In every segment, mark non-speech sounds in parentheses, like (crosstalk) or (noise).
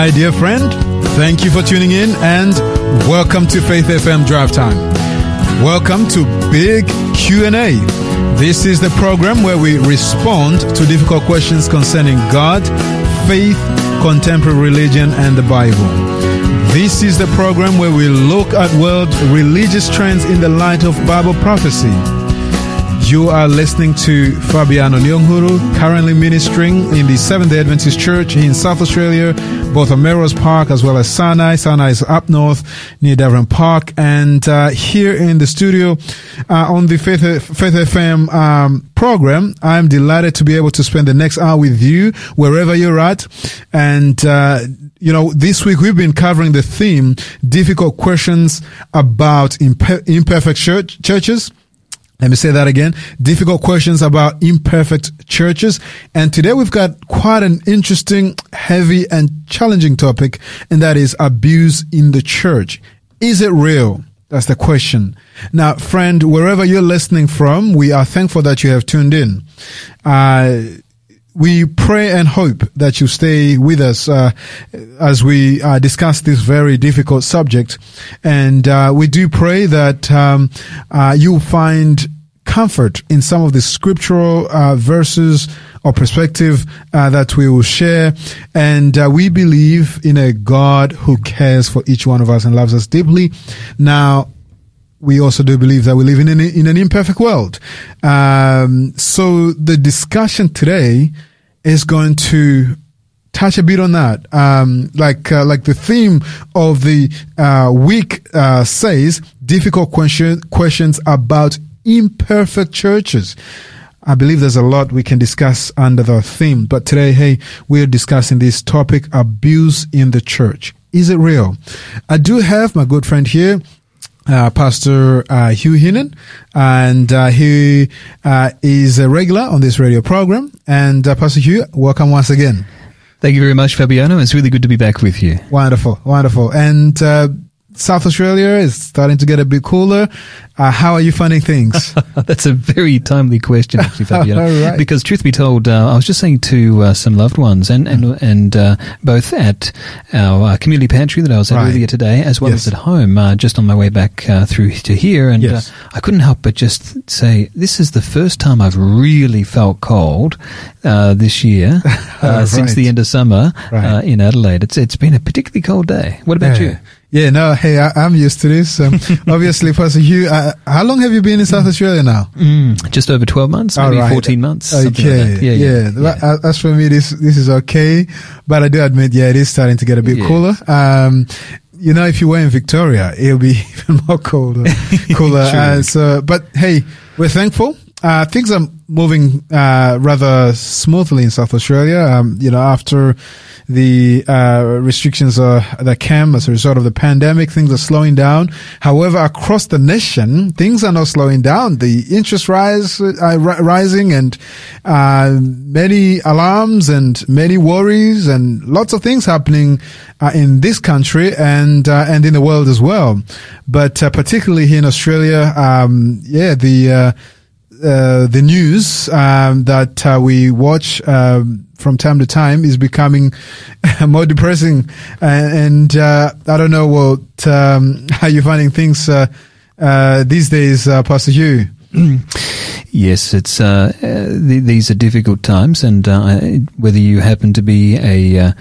Hi, dear friend. Thank you for tuning in and welcome to Faith FM Drive Time. Welcome to Big Q&A. This is the program where we respond to difficult questions concerning God, faith, contemporary religion, and the Bible. This is the program where we look at world religious trends in the light of Bible prophecy. You are listening to Fabiano Nyonguru, currently ministering in the Seventh day Adventist Church in South Australia, both on Melrose Park as well as Sinai. Sinai is up north near Davoren Park. And uh, here in the studio uh, on the Faith, Faith FM um, program, I'm delighted to be able to spend the next hour with you wherever you're at. And uh, you know, this week we've been covering the theme difficult questions about imper- imperfect church- churches. Let me say that again. Difficult questions about imperfect churches. And today we've got quite an interesting, heavy and challenging topic. And that is abuse in the church. Is it real? That's the question. Now, friend, wherever you're listening from, we are thankful that you have tuned in. Uh, we pray and hope that you stay with us uh, as we uh, discuss this very difficult subject, and uh, we do pray that um, uh, you'll find comfort in some of the scriptural uh, verses or perspective uh, that we will share, and we believe in a God who cares for each one of us and loves us deeply. Now we also do believe that we live in an, in an imperfect world. Um, so the discussion today is going to touch a bit on that. Um, like, uh, like the theme of the, uh, week, uh, says difficult question, questions about imperfect churches. I believe there's a lot we can discuss under the theme, but today, hey, we're discussing this topic, abuse in the church. Is it real? I do have my good friend here, uh, Pastor uh, Hugh Heenan, and uh, he uh, is a regular on this radio program. And uh, Pastor Hugh, welcome once again. Thank you very much, Fabiano. It's really good to be back with you. Wonderful, wonderful. And uh, South Australia is starting to get a bit cooler. Uh, how are you finding things? (laughs) That's a very timely question, actually, (laughs) Fabiano. right. Because truth be told, uh, I was just saying to uh, some loved ones, and and and uh, both at our uh, community pantry that I was at Right. earlier today, as well Yes. as at home, uh, just on my way back uh, through to here, and Yes. uh, I couldn't help but just say, this is the first time I've really felt cold uh, this year (laughs) uh, since the end of summer Right. uh, in Adelaide. It's it's been a particularly cold day. What about yeah. you? Yeah, no, hey, I, I'm used to this. Um, (laughs) obviously, Pastor Hugh, uh, how long have you been in South Australia now? Mm, just over 12 months, maybe right. 14 months. something like Okay, that. yeah, yeah, uh, As for me, this this is okay, but I do admit, yeah, it is starting to get a bit Yes. cooler. Um, you know, if you were in Victoria, it'll be (laughs) even more colder, cooler. (laughs) Uh, so, but hey, we're thankful. Uh, things are moving uh, rather smoothly in South Australia. Um, you know, after the uh, restrictions that came as a result of the pandemic, things are slowing down. However, across the nation, things are not slowing down. The interest rise uh, ri- rising, and uh, many alarms and many worries, and lots of things happening uh, in this country and and in the world as well. But particularly here in Australia, um, yeah, the uh, uh, the news um, that uh, we watch um, from time to time is becoming (laughs) more depressing, and, and uh, I don't know what um, (laughs) how you're finding things uh, uh, these days, uh, Pastor Hugh. (clears throat) Yes, it's uh, uh, th- these are difficult times, and uh, whether you happen to be a uh,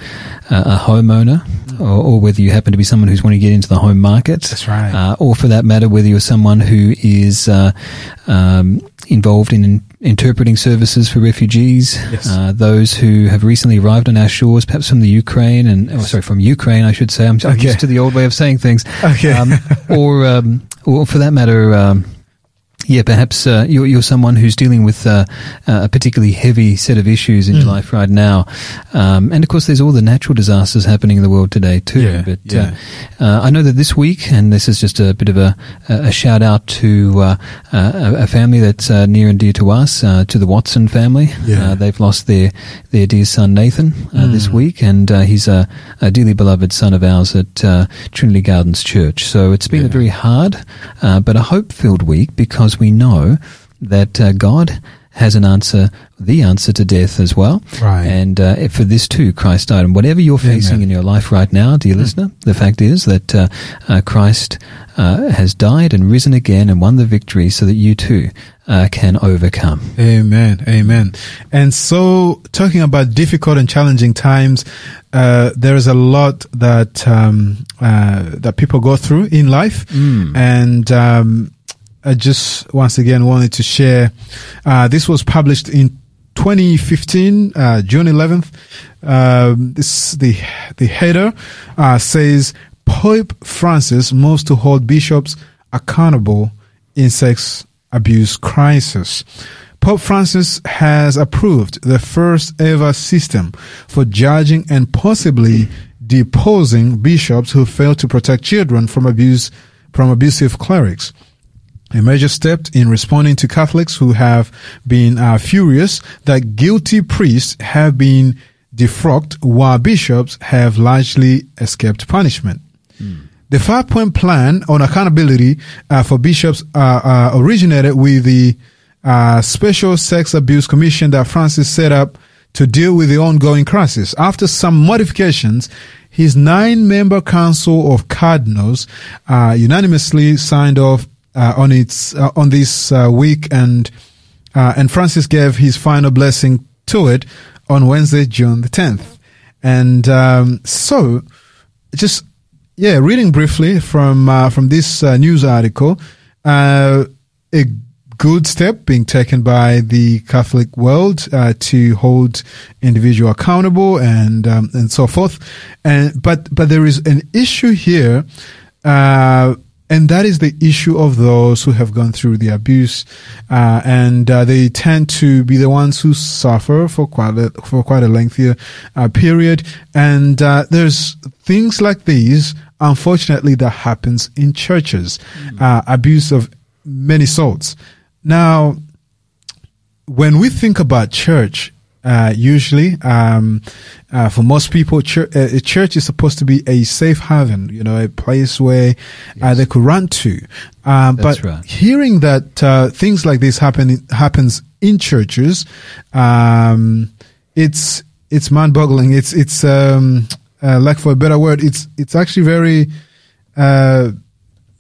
a homeowner or, or whether you happen to be someone who's wanting to get into the home market, That's right. uh, or for that matter, whether you're someone who is uh, um, involved in interpreting services for refugees, Yes. uh, those who have recently arrived on our shores, perhaps from the Ukraine, and oh, sorry, from Ukraine, I should say. I'm, I'm used to the old way of saying things, Okay. um, or um, or for that matter. Um, yeah, perhaps uh, you're, you're someone who's dealing with uh, uh, a particularly heavy set of issues in your Mm. life right now, um, and of course, there's all the natural disasters happening in the world today too. Yeah, but yeah. Uh, uh, I know that this week, and this is just a bit of a, a shout out to uh, a a family that's uh, near and dear to us, uh, to the Watson family. Yeah. Uh, they've lost their their dear son Nathan uh, Mm. this week, and uh, he's a, a dearly beloved son of ours at uh, Trinity Gardens Church. So it's been a very hard, uh, but a hope filled week because we know that uh, God has an answer, the answer to death as well. Right. And uh, for this too, Christ died. And whatever you're facing Amen. in your life right now, dear Hmm. listener, the fact is that uh, uh, Christ uh, has died and risen again and won the victory so that you too uh, can overcome. Amen. Amen. And so, talking about difficult and challenging times, uh, there is a lot that um, uh, that people go through in life, and um, I just once again wanted to share. Uh, this was published in 2015, uh, June 11th. Um, this the the header uh, says Pope Francis moves to hold bishops accountable in sex abuse crisis. Pope Francis has approved the first ever system for judging and possibly deposing bishops who fail to protect children from abuse from abusive clerics a major step in responding to Catholics who have been uh, furious that guilty priests have been defrocked while bishops have largely escaped punishment. The five point plan on accountability uh, for bishops uh, uh, originated with the uh, Special Sex Abuse Commission that Francis set up to deal with the ongoing crisis. After some modifications, his nine member council of cardinals uh, unanimously signed off uh, on its uh, on this uh, week, and uh, and Francis gave his final blessing to it on Wednesday, June the tenth. And um, so, just yeah, reading briefly from uh, from this uh, news article, a good step being taken by the Catholic world to hold individual accountable and um, and so forth. And but but there is an issue here. And that is the issue of those who have gone through the abuse, uh, and uh, they tend to be the ones who suffer for quite a, for quite a lengthy uh, period. And uh, there's things like these, unfortunately, that happens in churches, uh, abuse of many sorts. Now, when we think about church, uh, usually, um, uh, for most people, church, uh, a church is supposed to be a safe haven, you know, a place where uh, they could run to. Um, but right. hearing that uh, things like this happen happens in churches, um, it's it's mind-boggling. It's it's um, uh, like for a better word, it's it's actually very uh,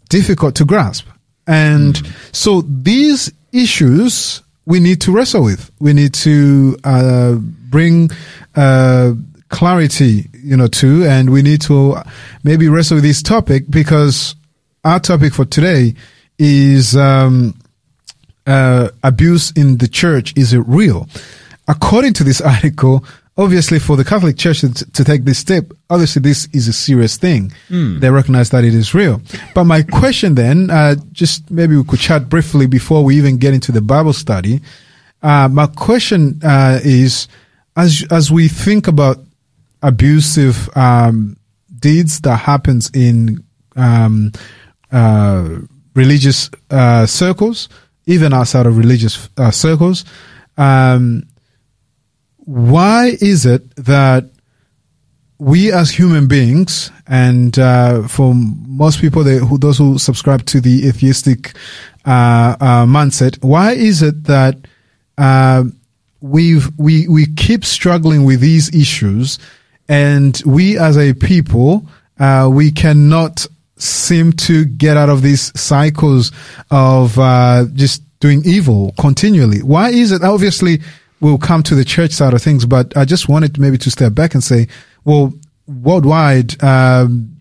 difficult to grasp. And so these issues we need to wrestle with. We need to uh, bring uh, clarity, you know, to, and we need to maybe wrestle with this topic because our topic for today is um, uh, abuse in the church. Is it real? According to this (laughs) article, obviously for the Catholic Church to, to take this step, obviously this is a serious thing. They recognize that it is real. But my question then, uh, just maybe we could chat briefly before we even get into the Bible study. Uh, my question uh, is, as as we think about abusive um, deeds that happens in um, uh, religious uh, circles, even outside of religious uh, circles, um, why is it that we as human beings, and uh, for most people, they, who, those who subscribe to the atheistic uh, uh, mindset, why is it that uh, we've we we keep struggling with these issues, and we as a people, uh, we cannot seem to get out of these cycles of uh, just doing evil continually. Why is it? Obviously, we'll come to the church side of things, but I just wanted maybe to step back and say, well, worldwide, um,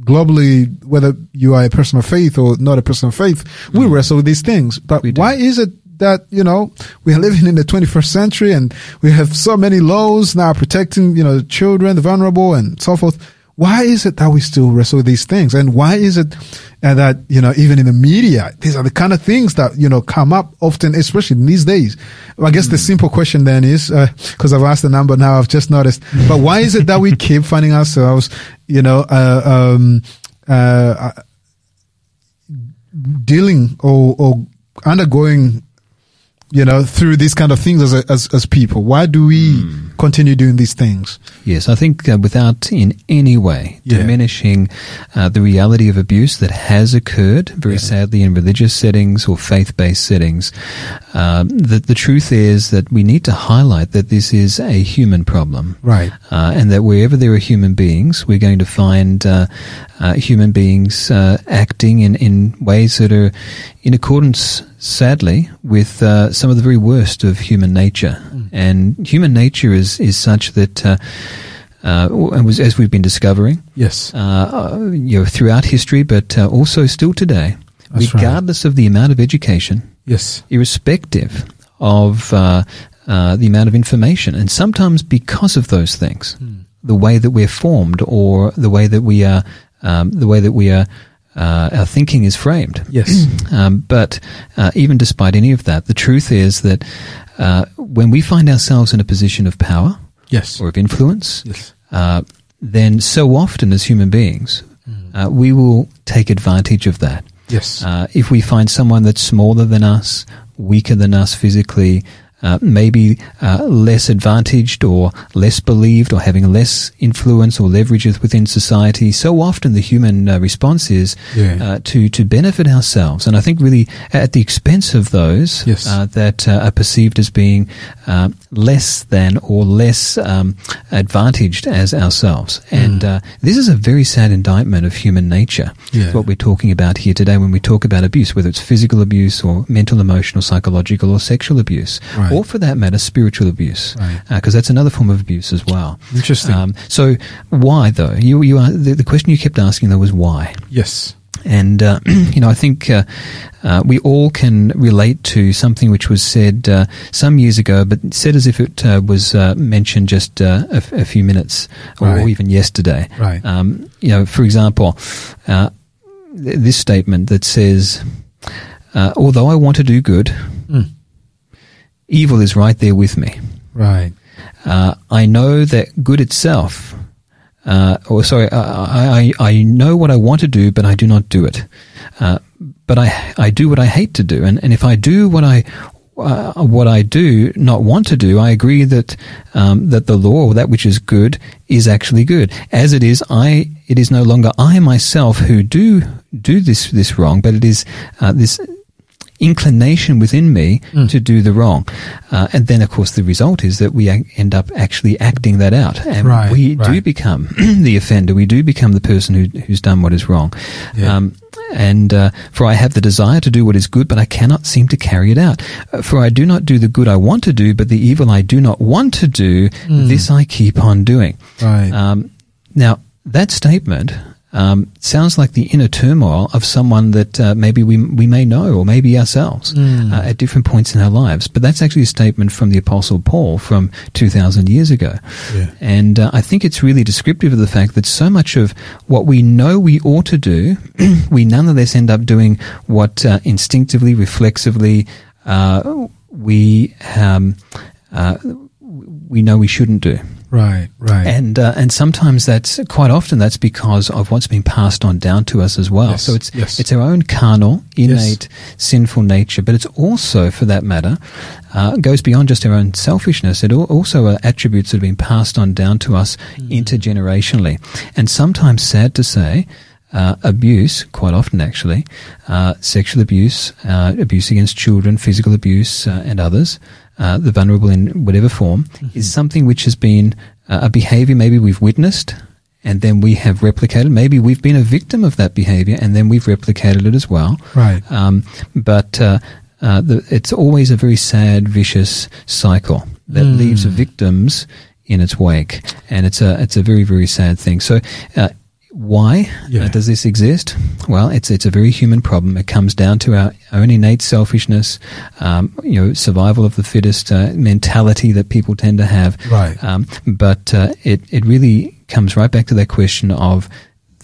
globally, whether you are a person of faith or not a person of faith, we wrestle with these things. But why is it that, you know, we are living in the 21st century and we have so many laws now protecting, you know, the children, the vulnerable and so forth? Why is it that we still wrestle with these things? And why is it uh, that, you know, even in the media, these are the kind of things that, you know, come up often, especially in these days? Well, I guess the simple question then is, because I've asked the number now, I've just noticed, but why is it that we (laughs) keep finding ourselves, you know, uh, um, uh, dealing or, or undergoing you know through these kind of things as a, as as people why do we continue doing these things. Yes, I think uh, without in any way Yeah. diminishing uh, the reality of abuse that has occurred, very Yeah. sadly, in religious settings or faith-based settings, um, the, the truth is that we need to highlight that this is a human problem. Right. Uh, and that wherever there are human beings, we're going to find uh, uh, human beings uh, acting in, in ways that are in accordance, sadly, with uh, some of the very worst of human nature. And human nature is, is such that, uh, uh, was, as we've been discovering, Yes. uh, you know, throughout history, but uh, also still today, That's right. regardless of the amount of education, Yes. irrespective of uh, uh, the amount of information, and sometimes because of those things, the way that we're formed or the way that we are, um, the way that we are, uh, our thinking is framed. (clears throat) Yes. (clears throat) Um, but uh, even despite any of that, the truth is that uh, when we find ourselves in a position of power Yes. or of influence, Yes. uh, then so often as human beings, uh, we will take advantage of that. Yes. Uh, if we find someone that's smaller than us, weaker than us physically, uh, maybe uh, less advantaged or less believed or having less influence or leverage within society, so often the human uh, response is Yeah. uh, to to benefit ourselves, and I think really at the expense of those Yes. uh, that uh, are perceived as being uh, less than or less um, advantaged as ourselves. And uh, this is a very sad indictment of human nature. Yeah. What we're talking about here today when we talk about abuse, whether it's physical abuse or mental, emotional, psychological, or sexual abuse, Right. Or for that matter, spiritual abuse, Right. because that's another form of abuse as well. Interesting. Um, so, why though? You, you are the, the question you kept asking though was why. yes. And, uh, (clears throat) you know, I think uh, uh, we all can relate to something which was said uh, some years ago, but said as if it uh, was uh, mentioned just uh, a, f- a few minutes or Right. even yesterday. Right. Um, you know, for example, uh, th- this statement that says, uh, although I want to do good, Mm. Evil is right there with me. Right. Uh, I know that good itself, uh, or sorry, I, I, I know what I want to do, but I do not do it. Uh, but I, I do what I hate to do. And, and if I do what I, uh, what I do not want to do, I agree that, um, that the law or that which is good is actually good. As it is, I, it is no longer I myself who do, do this, this wrong, but it is, uh, this, inclination within me Mm. to do the wrong. Uh, and then, of course, the result is that we ac- end up actually acting that out. And Right, we do become (clears throat) the offender. We do become the person who, who's done what is wrong. Yeah. Um, and uh, for I have the desire to do what is good, but I cannot seem to carry it out. Uh, For I do not do the good I want to do, but the evil I do not want to do, Mm. this I keep on doing. Right. Um, now, that statement um, sounds like the inner turmoil of someone that uh, maybe we we may know, or maybe ourselves Mm. uh, at different points in our lives. But that's actually a statement from the Apostle Paul from two thousand years ago, Yeah. and uh, I think it's really descriptive of the fact that so much of what we know we ought to do, (clears throat) we nonetheless end up doing what uh, instinctively, reflexively, uh, we um, uh, we know we shouldn't do. Right. Right. And uh, and sometimes that's quite often that's because of what's been passed on down to us as well. Yes, So it's yes. it's our own carnal, innate, sinful nature, but it's also, for that matter, uh, goes beyond just our own selfishness. It also are attributes that have been passed on down to us Hmm. intergenerationally, and sometimes, sad to say. Uh, abuse, quite often actually, uh, sexual abuse, uh, abuse against children, physical abuse, uh, and others, uh, the vulnerable in whatever form, Mm-hmm. is something which has been uh, a behavior maybe we've witnessed and then we have replicated. Maybe we've been a victim of that behavior and then we've replicated it as well. Right. Um, but uh, uh, the, it's always a very sad, vicious cycle that Mm. leaves victims in its wake, and it's a it's a very very sad thing. So. Uh, why Yeah. does this exist? Well, it's it's a very human problem. It comes down to our own innate selfishness, um, you know, survival of the fittest uh, mentality that people tend to have. Right. Um, but uh, it it really comes right back to that question of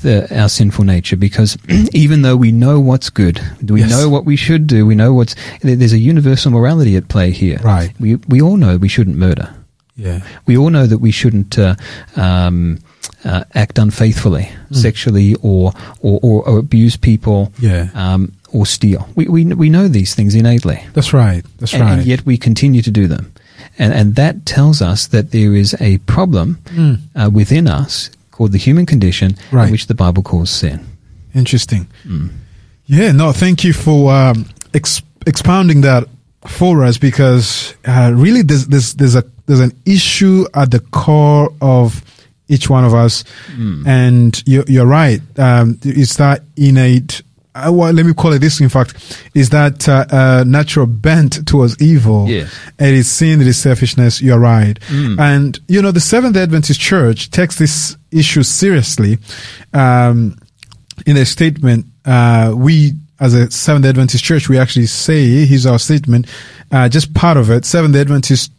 the, our sinful nature, because (clears throat) even though we know what's good, do we Yes. know what we should do? We know what's there's a universal morality at play here. Right. We we all know we shouldn't murder. Yeah. We all know that we shouldn't uh, um, uh, act unfaithfully, Mm. sexually, or, or or or abuse people, Yeah. um, or steal. We we we know these things innately That's right. That's and, right. and yet we continue to do them. and and that tells us that there is a problem Mm. uh, within us called the human condition, Right. which the Bible calls sin. Interesting. Mm. Yeah, no, thank you for um, ex- expounding that for us because uh, really there's, there's, there's, a, there's an issue at the core of each one of us. And you're, you're right. Um, it's that innate, uh, well, let me call it this, in fact, is that uh, uh, natural bent towards evil. Yes. It is sin, it is selfishness. You're right. And, you know, the Seventh day Adventist Church takes this issue seriously. Um, in a statement, uh, we, as a Seventh day Adventist Church, we actually say, here's our statement, uh, just part of it. Seventh day Adventist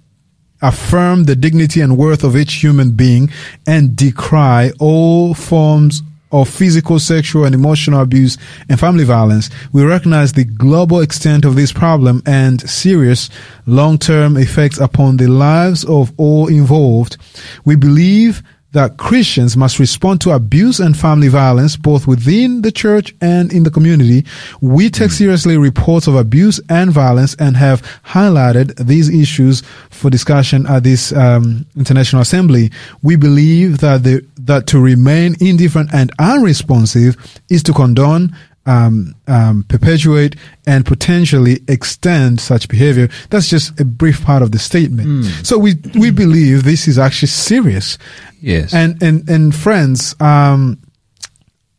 affirm the dignity and worth of each human being and decry all forms of physical, sexual, and emotional abuse and family violence. We recognize the global extent of this problem and serious long-term effects upon the lives of all involved. We believe that Christians must respond to abuse and family violence both within the church and in the community. We take seriously reports of abuse and violence and have highlighted these issues for discussion at this um, international assembly. We believe that the, that to remain indifferent and unresponsive is to condone um, um, perpetuate and potentially extend such behavior. That's just a brief part of the statement. So we we believe this is actually serious. Yes. And and and friends, um,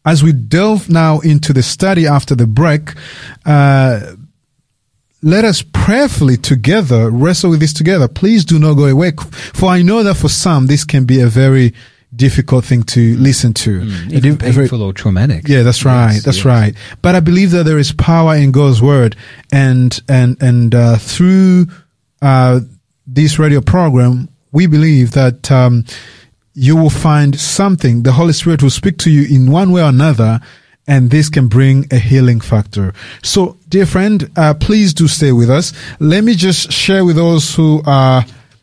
as we delve now into the study after the break, uh, let us prayerfully together wrestle with this together. Please do not go away, for I know that for some this can be a very difficult thing to listen to. Mm. Even a very- painful or traumatic. yeah, that's right. Yes, that's yes. right. But I believe that there is power in God's word, and and and uh, through uh, this radio program, we believe that um, you will find something. The Holy Spirit will speak to you in one way or another. And this can bring a healing factor. So, dear friend, uh, please do stay with us. Let me just share with those who uh,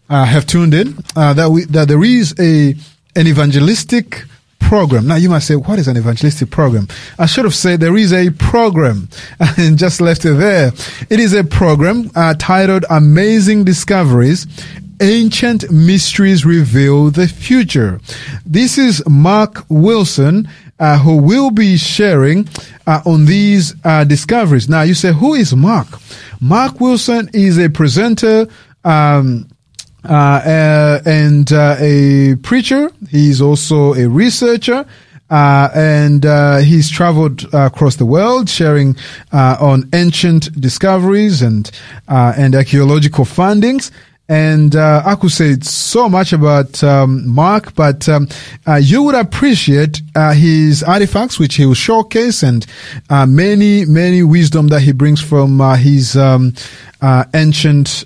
uh, have tuned in uh, that we that there is a an evangelistic program. Now you might say, what is an evangelistic program? I should have said there is a program (laughs) and just left it there. It is a program uh, titled Amazing Discoveries. Ancient Mysteries Reveal the Future. This is Mark Wilson, uh, who will be sharing uh, on these uh, discoveries. Now you say, who is Mark? Mark Wilson is a presenter, um, uh, uh, and uh, a preacher. He's also a researcher. Uh, and uh, he's traveled uh, across the world, sharing uh, on ancient discoveries and uh, and archaeological findings. And uh, I could say so much about um, Mark, but um, you would appreciate his artifacts, which he will showcase, and uh, many, many wisdom that he brings from his um, uh, ancient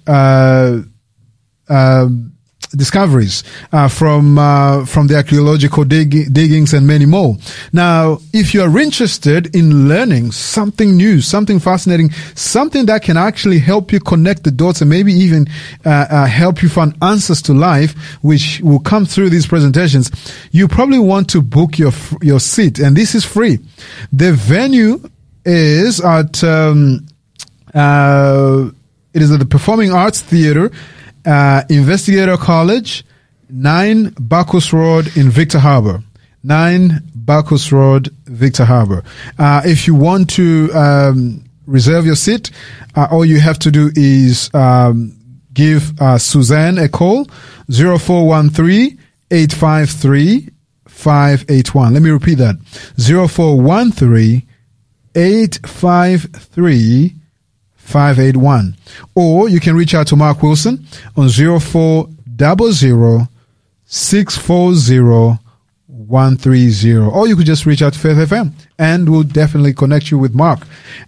discoveries uh, from uh, from the archaeological dig- diggings and many more. Now, if you are interested in learning something new, something fascinating, something that can actually help you connect the dots and maybe even uh, uh, help you find answers to life, which will come through these presentations, you probably want to book your your seat, and this is free. The venue is at. Um, uh, it is at the Performing Arts Theater, uh, Investigator College, 9 Bacchus Road in Victor Harbor. 9 Bacchus Road, Victor Harbor. Uh, if you want to um, reserve your seat, uh, all you have to do is um, give uh, Suzanne a call, 0413 853 581. Let me repeat that 0413 853 581. Or you can reach out to Mark Wilson on 0400 640 130. Or you could just reach out to Faith FM and we'll definitely connect you with Mark.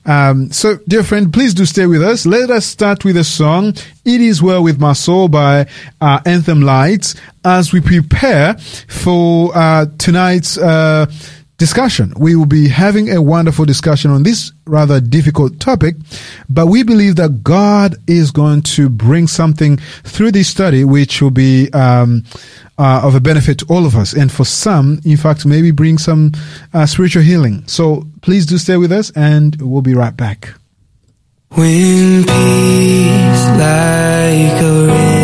Um, so, dear friend, please do stay with us. Let us start with a song, It Is Well With My Soul by uh, Anthem Lights, as we prepare for uh, tonight's uh, discussion. We will be having a wonderful discussion on this rather difficult topic, but we believe that God is going to bring something through this study which will be um, uh, of a benefit to all of us, and for some, in fact, maybe bring some uh, spiritual healing. So please do stay with us, and we'll be right back. When peace like a sin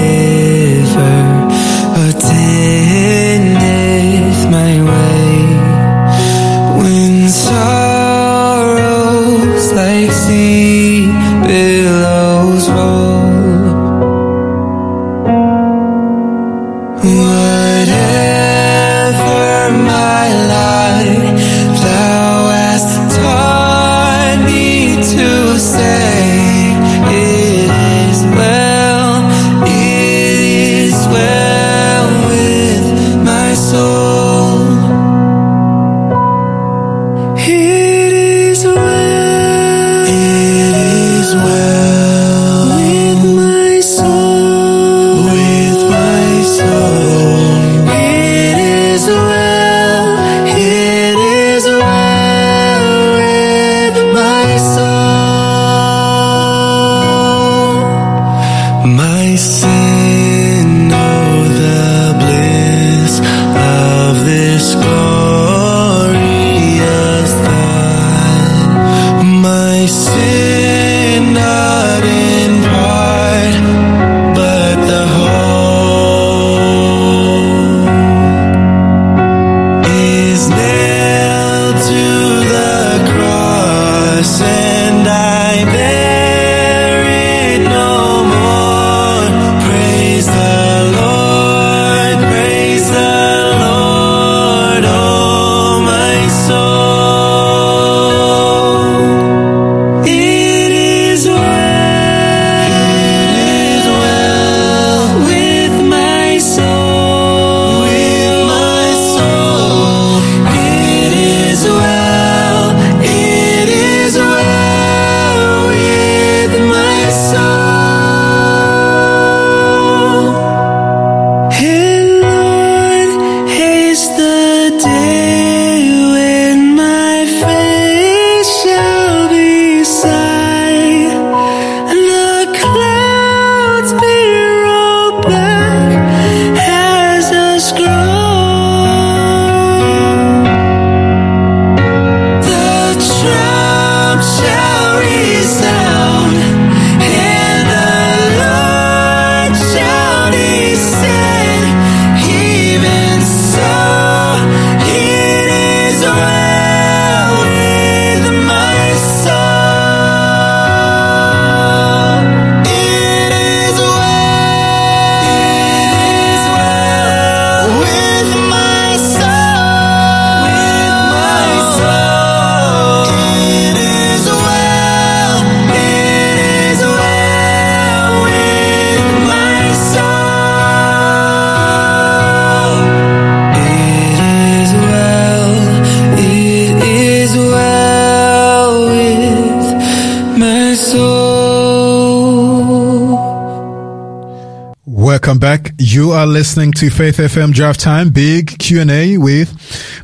You are listening to Faith FM Drive Time, big Q&A with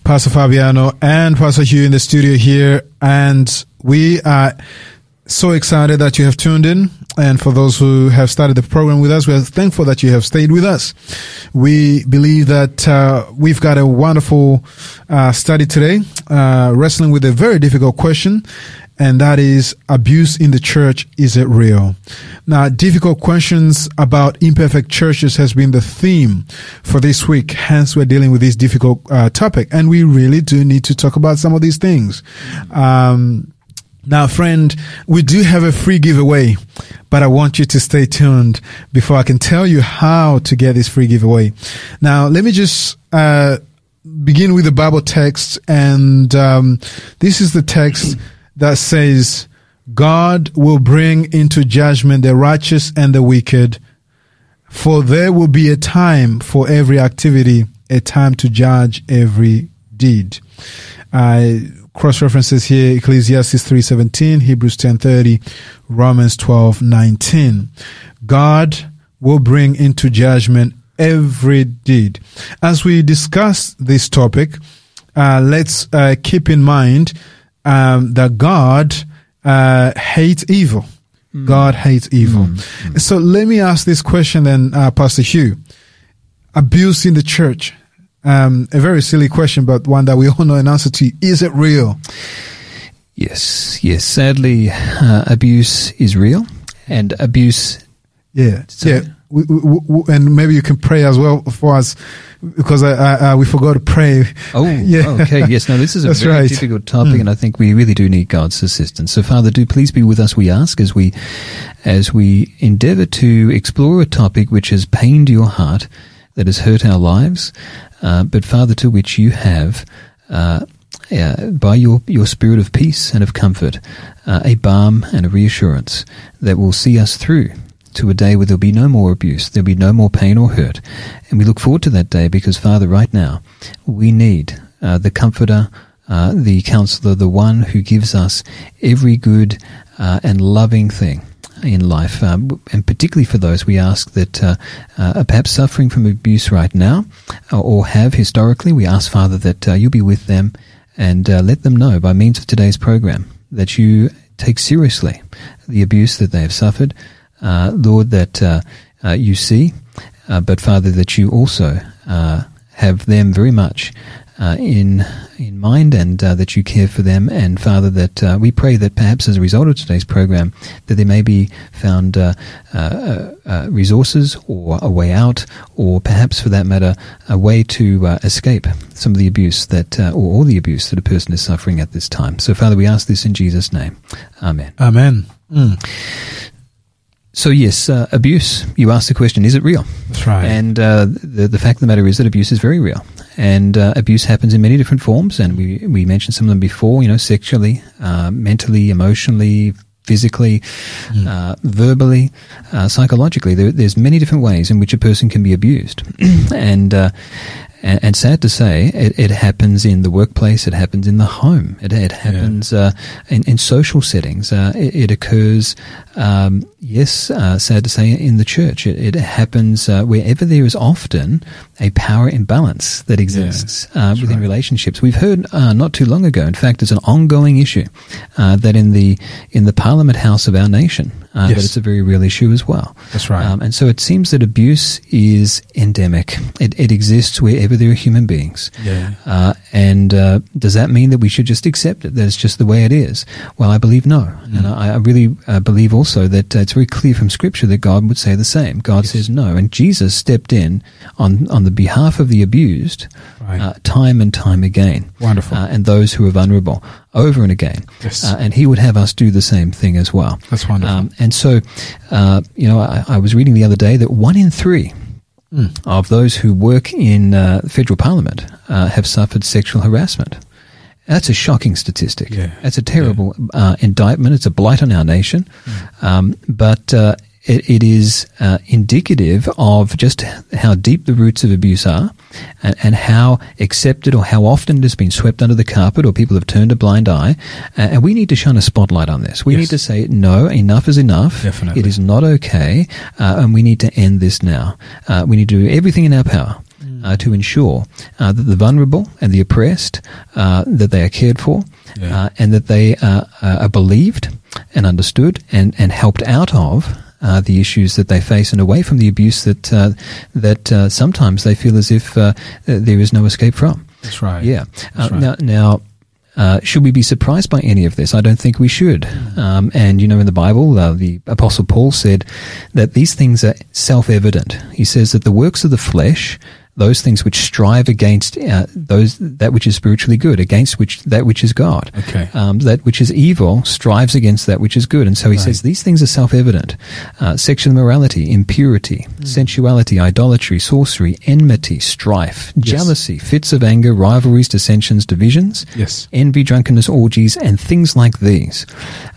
Pastor Fabiano and Pastor Hugh in the studio here. And we are so excited that you have tuned in. And for those who have started the program with us, we are thankful that you have stayed with us. We believe that uh, we've got a wonderful uh, study today, uh, wrestling with a very difficult question, and that is abuse in the church. Is it real? Now, difficult questions about imperfect churches has been the theme for this week. Hence, we're dealing with this difficult uh, topic, and we really do need to talk about some of these things. Um, now, friend, we do have a free giveaway, but I want you to stay tuned before I can tell you how to get this free giveaway. Now, let me just uh, begin with the Bible text, and um, this is the text that says, God will bring into judgment the righteous and the wicked, for there will be a time for every activity, a time to judge every deed. Uh, cross references here ecclesiastes 3.17 hebrews 10.30 romans 12.19 god will bring into judgment every deed as we discuss this topic uh, let's uh, keep in mind um, that god uh, hates evil god hates evil so let me ask this question then uh, pastor hugh abuse in the church um, a very silly question, but one that we all know an answer to. Is it real? Yes, yes. Sadly, uh, abuse is real, and abuse. Yeah, So- yeah. We, we, we, and maybe you can pray as well for us because I, I, we forgot to pray. Oh, (laughs) Yeah. okay. Yes, no, this is a That's very right. difficult topic, Mm. and I think we really do need God's assistance. So, Father, do please be with us. We ask as we as we endeavour to explore a topic which has pained your heart, that has hurt our lives, uh, but Father, to which you have. Uh, uh, by your, your spirit of peace and of comfort, uh, a balm and a reassurance that will see us through to a day where there'll be no more abuse, there'll be no more pain or hurt. And we look forward to that day because, Father, right now, we need uh, the comforter, uh, the counselor, the one who gives us every good uh, and loving thing in life, um, and particularly for those we ask that uh, uh, are perhaps suffering from abuse right now uh, or have historically. We ask, Father, that uh, you'll be with them and uh, let them know by means of today's program that you take seriously the abuse that they have suffered. Uh, Lord, that uh, uh, you see, but Father, that you also have them very much uh, in in mind, and uh, that you care for them. And Father, that uh, we pray that perhaps as a result of today's program, that there may be found resources or a way out, or perhaps for that matter, a way to escape some of the abuse that, or all the abuse that a person is suffering at this time. So, Father, we ask this in Jesus' name. Amen. Amen. Mm, So, yes, uh, abuse. You asked the question: Is it real? that's right. And uh, the the fact of the matter is that abuse is very real, and uh, abuse happens in many different forms. And we we mentioned some of them before. You know, sexually, uh, mentally, emotionally, physically, uh, verbally, uh, psychologically. There, there's many different ways in which a person can be abused, (clears throat) and. Uh, and, and sad to say, it, it happens in the workplace. It happens in the home. It, it happens uh, in, in social settings. Uh, it, it occurs, um, yes, uh, sad to say, in the church. It, it happens uh, wherever there is often a power imbalance that exists uh, within right. relationships. We've heard uh, not too long ago. In fact, it's an ongoing issue uh, that in the in the Parliament House of our nation, uh, Yes. that it's a very real issue as well. That's right. Um, and so it seems that abuse is endemic. It, it exists wherever there are human beings. Yeah. Uh, and uh, does that mean that we should just accept it? That it's just the way it is? Well, I believe no. Mm. And I, I really uh, believe also that uh, it's very clear from Scripture that God would say the same. God says no. And Jesus stepped in on, on the behalf of the abused Right. uh, time and time again. Wonderful. Uh, and those who are vulnerable over and again. Yes. Uh, and he would have us do the same thing as well. That's wonderful. Um, and so, uh, you know, I, I was reading the other day that one in three Mm. of those who work in uh, federal parliament uh, have suffered sexual harassment. That's a shocking statistic. Yeah. That's a terrible uh, indictment. It's a blight on our nation. Um, but uh, it, it is uh, indicative of just how deep the roots of abuse are and, and how accepted or how often it has been swept under the carpet or people have turned a blind eye. And we need to shine a spotlight on this. We Yes. need to say, no, enough is enough. Definitely. It is not okay. Uh, and we need to end this now. Uh, we need to do everything in our power. Uh, to ensure uh, that the vulnerable and the oppressed uh, that they are cared for, Yeah. uh, and that they uh, are believed and understood and, and helped out of uh, the issues that they face and away from the abuse that uh, that uh, sometimes they feel as if uh, there is no escape from. That's right. Yeah. That's right. Now, now uh, should we be surprised by any of this? I don't think we should. Mm. Um, and you know, in the Bible, uh, the Apostle Paul said that these things are self-evident. He says that the works of the flesh, those things which strive against uh, those that which is spiritually good, against which that which is God, Okay. um, that which is evil strives against that which is good. And so he Right. says these things are self-evident: uh, sexual immorality, impurity, Mm. sensuality, idolatry, sorcery, enmity, strife, Yes. jealousy, fits of anger, rivalries, dissensions, divisions, Yes. envy, drunkenness, orgies, and things like these.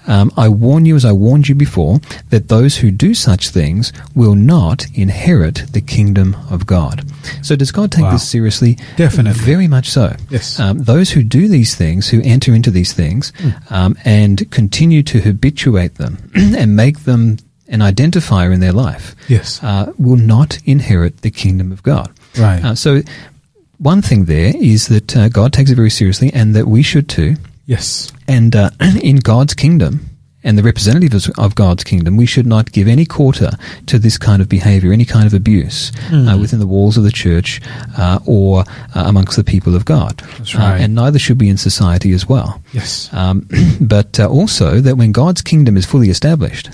Um, I warn you, as I warned you before, that those who do such things will not inherit the kingdom of God. So, does God take Wow. this seriously? Definitely. Very much so. Yes. Um, those who do these things, who enter into these things, um, and continue to habituate them (clears throat) and make them an identifier in their life, Yes. uh, will not inherit the kingdom of God. Right. Uh, so, one thing there is that uh, God takes it very seriously, and that we should too. yes. And uh, (clears throat) in God's kingdom, and the representatives of God's kingdom, we should not give any quarter to this kind of behavior, any kind of abuse uh, within the walls of the church uh, or uh, amongst the people of God. Uh, right. and neither should we in society as well. Yes. Um, (clears throat) but uh, also that when God's kingdom is fully established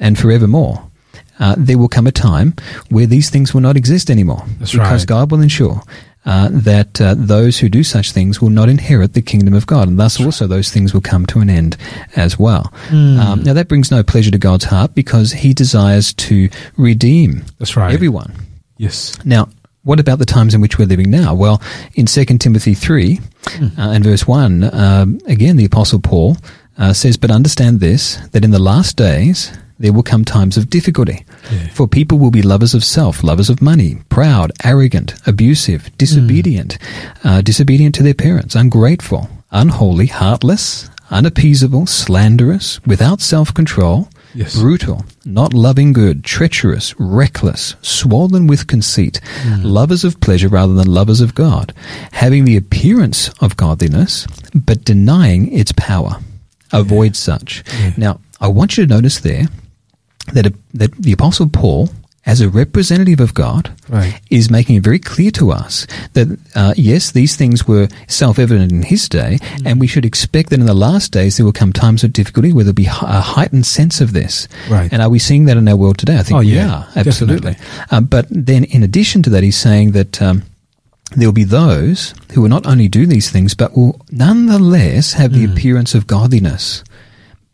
and forevermore, uh, there will come a time where these things will not exist anymore. That's because right. God will ensure uh, that uh, those who do such things will not inherit the kingdom of God, and thus also those things will come to an end as well. Hmm. Um, now that brings no pleasure to God's heart because He desires to redeem That's right. everyone. Yes. Now, what about the times in which we're living now? Well, in 2 Timothy 3 uh, and verse 1, um, again, the Apostle Paul uh, says, But understand this, that in the last days there will come times of difficulty. Yeah. For people will be lovers of self, lovers of money, proud, arrogant, abusive, disobedient, uh, disobedient to their parents, ungrateful, unholy, heartless, unappeasable, slanderous, without self-control, Yes. brutal, not loving good, treacherous, reckless, swollen with conceit, lovers of pleasure rather than lovers of God, having the appearance of godliness, but denying its power. Avoid such. Yeah. Now, I want you to notice there that, that the Apostle Paul as a representative of God, Right. is making it very clear to us that uh, yes, these things were self-evident in his day, Mm. and we should expect that in the last days there will come times of difficulty where there'll be a heightened sense of this. Right. And are we seeing that in our world today? I think Oh, we yeah, are absolutely. Um, but then, in addition to that, he's saying that. Um, there will be those who will not only do these things, but will nonetheless have the appearance of godliness,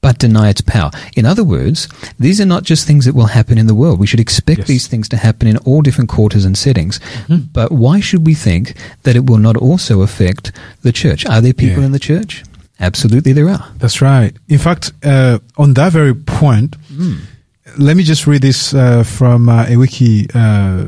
but deny its power. In other words, these are not just things that will happen in the world. We should expect Yes. these things to happen in all different quarters and settings. But why should we think that it will not also affect the church? Are there people Yeah. in the church? Absolutely, there are. That's right. In fact, uh, on that very point, let me just read this uh, from uh, a wiki uh,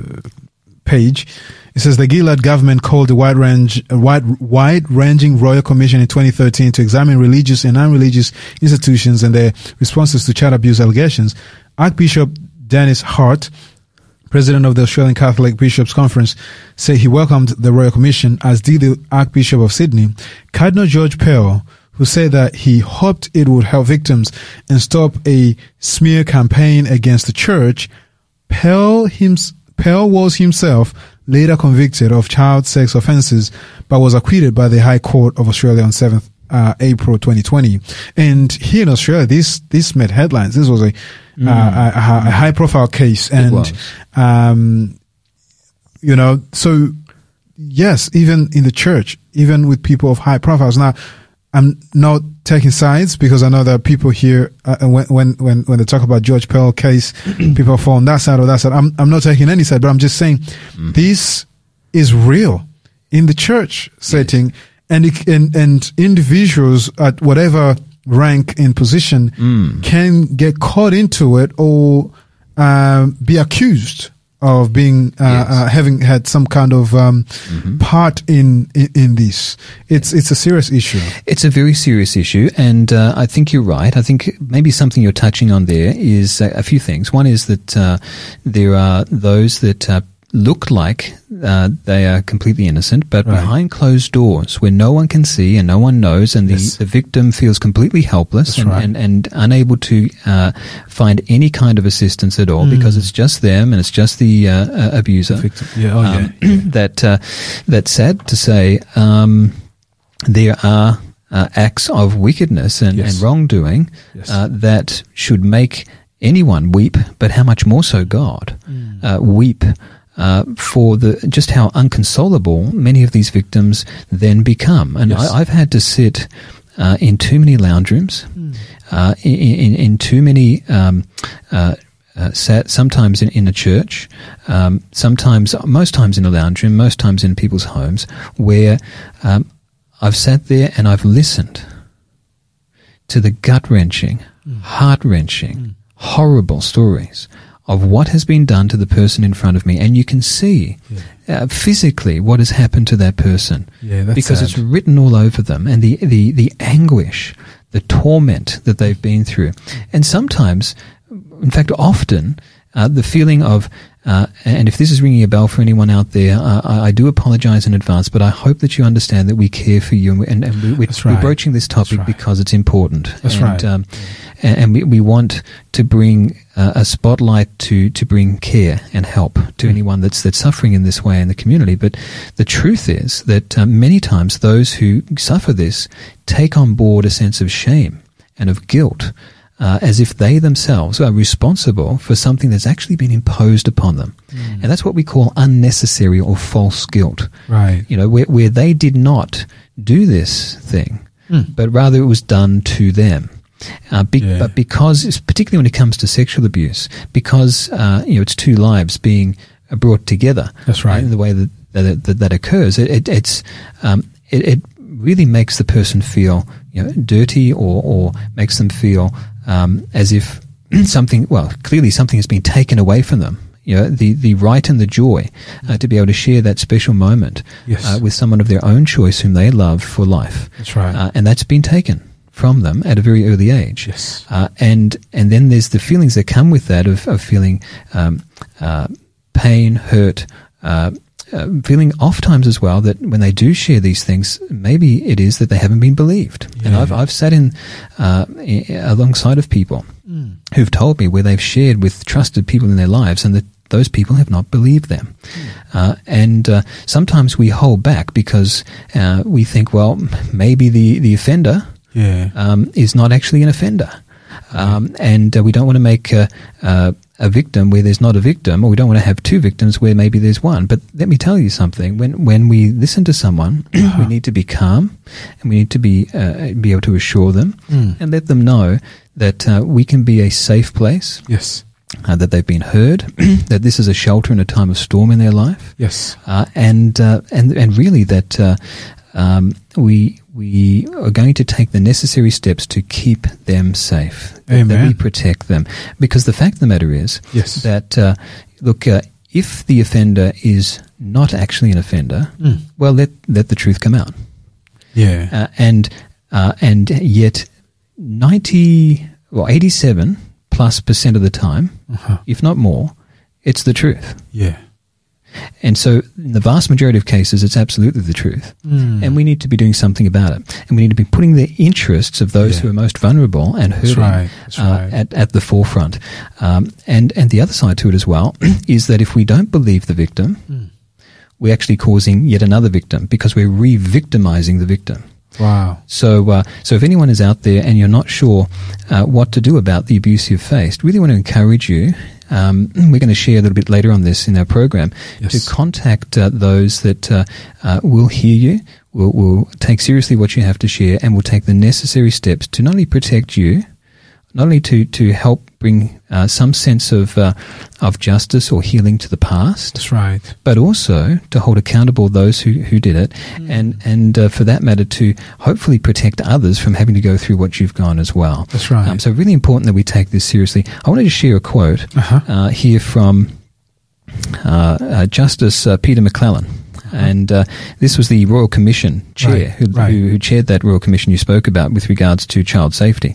page. It says the Gillard government called a wide range, a wide, wide-ranging royal commission in 2013 to examine religious and non-religious institutions and their responses to child abuse allegations. Archbishop Dennis Hart, president of the Australian Catholic Bishops Conference, said he welcomed the Royal Commission, as did the Archbishop of Sydney. Cardinal George Pell, who said that he hoped it would help victims and stop a smear campaign against the church, Pell, Pell was himself later convicted of child sex offences, but was acquitted by the High Court of Australia on 7th uh, April 2020. And here in Australia, this this made headlines. This was a uh, a, a high profile case, and um, you know, so yes, even in the church, even with people of high profiles. Now, I'm not taking sides because I know that people here, uh, when, when, when, when they talk about George Pell case, (clears throat) people fall on that side or that side. I'm, I'm not taking any side, but I'm just saying this is real in the church setting and, it, and, and individuals at whatever rank and position can get caught into it or, um, be accused of being uh, Yes. uh, having had some kind of um, part in, in in this. It's it's a serious issue. It's a very serious issue, and uh, I think you're right. I think maybe something you're touching on there is a, a few things. One is that uh, there are those that uh, look like uh, they are completely innocent, but Right. behind closed doors, where no one can see and no one knows, and the, Yes. the victim feels completely helpless and, right. and, and unable to uh, find any kind of assistance at all because it's just them and it's just the uh, uh, abuser Victim. Yeah, oh, um, yeah, (clears throat) that uh, that's sad to say. Um, there are uh, acts of wickedness and, Yes. and wrongdoing Yes. uh, that should make anyone weep, but how much more so God Mm. uh, weep. Uh, for the just how unconsolable many of these victims then become, and Yes. I, I've had to sit uh, in too many lounge rooms, Mm. uh, in, in, in too many um, uh, uh, sat sometimes in, in a church, um, sometimes, most times in a lounge room, most times in people's homes, where um, I've sat there and I've listened to the gut wrenching, heart wrenching, horrible stories of what has been done to the person in front of me, and you can see uh, physically what has happened to that person Yeah, that's because sad. it's written all over them, and the the the anguish, the torment that they've been through, and sometimes, in fact, often, uh, the feeling of. Uh, and if this is ringing a bell for anyone out there, uh, I, I do apologize in advance, but I hope that you understand that we care for you, and, we- and, we, we're right. broaching this topic right. because it's important. That's and, right. Um, and, and we, we want to bring uh, a spotlight to, to bring care and help to anyone that's that's suffering in this way in the community. But the truth is that uh, many times those who suffer this take on board a sense of shame and of guilt. Uh, as if they themselves are responsible for something that's actually been imposed upon them. And that's what we call unnecessary or false guilt Right. you know, where, where they did not do this thing, but rather it was done to them. Uh, be, Yeah. But because, particularly when it comes to sexual abuse, because uh, you know it's two lives being brought together. That's right. In the way that that, that, that occurs, it, it, it's um, it, it really makes the person feel you know dirty or or makes them feel um, as if something well clearly something has been taken away from them. You know the the right and the joy uh, to be able to share that special moment Yes. uh, with someone of their own choice whom they loved for life. That's right. Uh, and that's been taken from them at a very early age. Yes. Uh, and and then there's the feelings that come with that of, of feeling um, uh, pain, hurt, uh, uh, feeling oft times as well that when they do share these things, maybe it is that they haven't been believed. And I've I've sat in uh, alongside of people who've told me where they've shared with trusted people in their lives, and the those people have not believed them. Uh, and uh, sometimes we hold back because uh, we think, well, maybe the, the offender Yeah. um, is not actually an offender. Um, and uh, we don't want to make a, uh, a victim where there's not a victim, or we don't want to have two victims where maybe there's one. But let me tell you something: when when we listen to someone, (clears throat) we need to be calm, and we need to be uh, be able to assure them Mm. and let them know that uh, we can be a safe place, Yes. uh, that they've been heard, (clears throat) that this is a shelter in a time of storm in their life, Yes. uh, and uh, and and really that uh, um, we we are going to take the necessary steps to keep them safe, that, that we protect them, because the fact of the matter is Yes. that uh, look, uh, if the offender is not actually an offender, Mm. well, let let the truth come out, Yeah. uh, and uh, and yet ninety well eighty seven plus percent of the time, Uh-huh. if not more, it's the truth. Yeah. And so, in the vast majority of cases, it's absolutely the truth. Mm. And we need to be doing something about it. And we need to be putting the interests of those Yeah. who are most vulnerable and hurting right. Uh, right. at, at the forefront. Um, and, and the other side to it as well (clears throat) is that if we don't believe the victim, Mm. we're actually causing yet another victim because we're re victimizing the victim. Wow. So, uh, so if anyone is out there and you're not sure uh, what to do about the abuse you've faced, really want to encourage you. Um, we're going to share a little bit later on this in our program Yes. to contact uh, those that uh, uh, will hear you, will, will take seriously what you have to share, and will take the necessary steps to not only protect you, not only to to help bring uh, some sense of uh, of justice or healing to the past, That's right. but also to hold accountable those who, who did it, and and uh, for that matter to hopefully protect others from having to go through what you've gone as well. That's right. Um, so really important that we take this seriously. I wanted to share a quote Uh-huh. uh, here from uh, uh, Justice uh, Peter McClellan. And uh, this was the Royal Commission chair Right, who, right. who, who chaired that Royal Commission you spoke about with regards to child safety.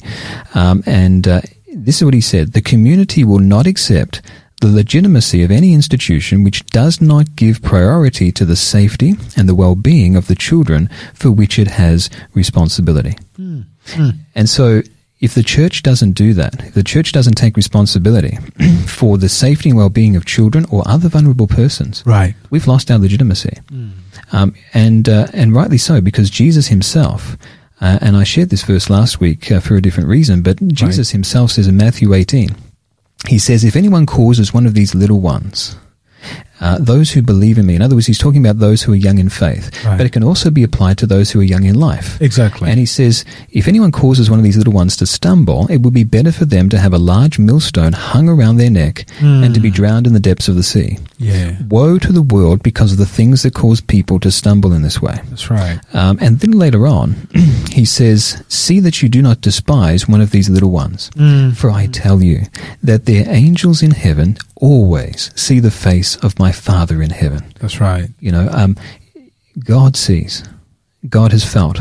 Um, and uh, this is what he said The community will not accept the legitimacy of any institution which does not give priority to the safety and the well being of the children for which it has responsibility. And so, if the church doesn't do that, if the church doesn't take responsibility (clears throat) for the safety and well being of children or other vulnerable persons, Right. we've lost our legitimacy. Um, and, uh, and rightly so, because Jesus himself, uh, and I shared this verse last week uh, for a different reason, but Jesus himself says in Matthew 18, he says, If anyone causes one of these little ones, uh, those who believe in me, in other words, he's talking about those who are young in faith, Right. but it can also be applied to those who are young in life. Exactly. And he says, if anyone causes one of these little ones to stumble, it would be better for them to have a large millstone hung around their neck and to be drowned in the depths of the sea. yeah. Woe to the world because of the things that cause people to stumble in this way. That's right. Um, and then later on, (clears throat) he says, See that you do not despise one of these little ones. For I tell you that their angels in heaven always see the face of my Father in heaven. That's right. You know, um, God sees, God has felt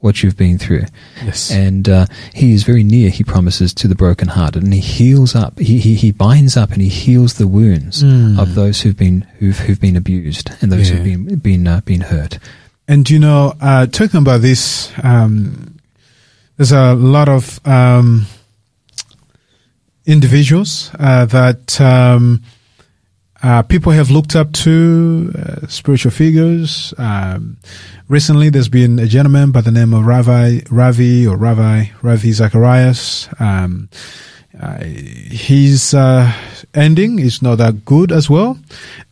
what you've been through. Yes. And uh, he is very near, he promises, to the brokenhearted, and he heals up. He, he, he binds up and he heals the wounds Mm. of those who've been who've, who've been abused and those Yeah. who've been been uh, been hurt. And you know, uh, talking about this, um, there's a lot of um, individuals uh, that um, uh, people have looked up to, uh, spiritual figures. Um, recently, there's been a gentleman by the name of Ravi, Ravi or Ravi Ravi Zacharias. Um, uh, his uh, ending is not that good as well,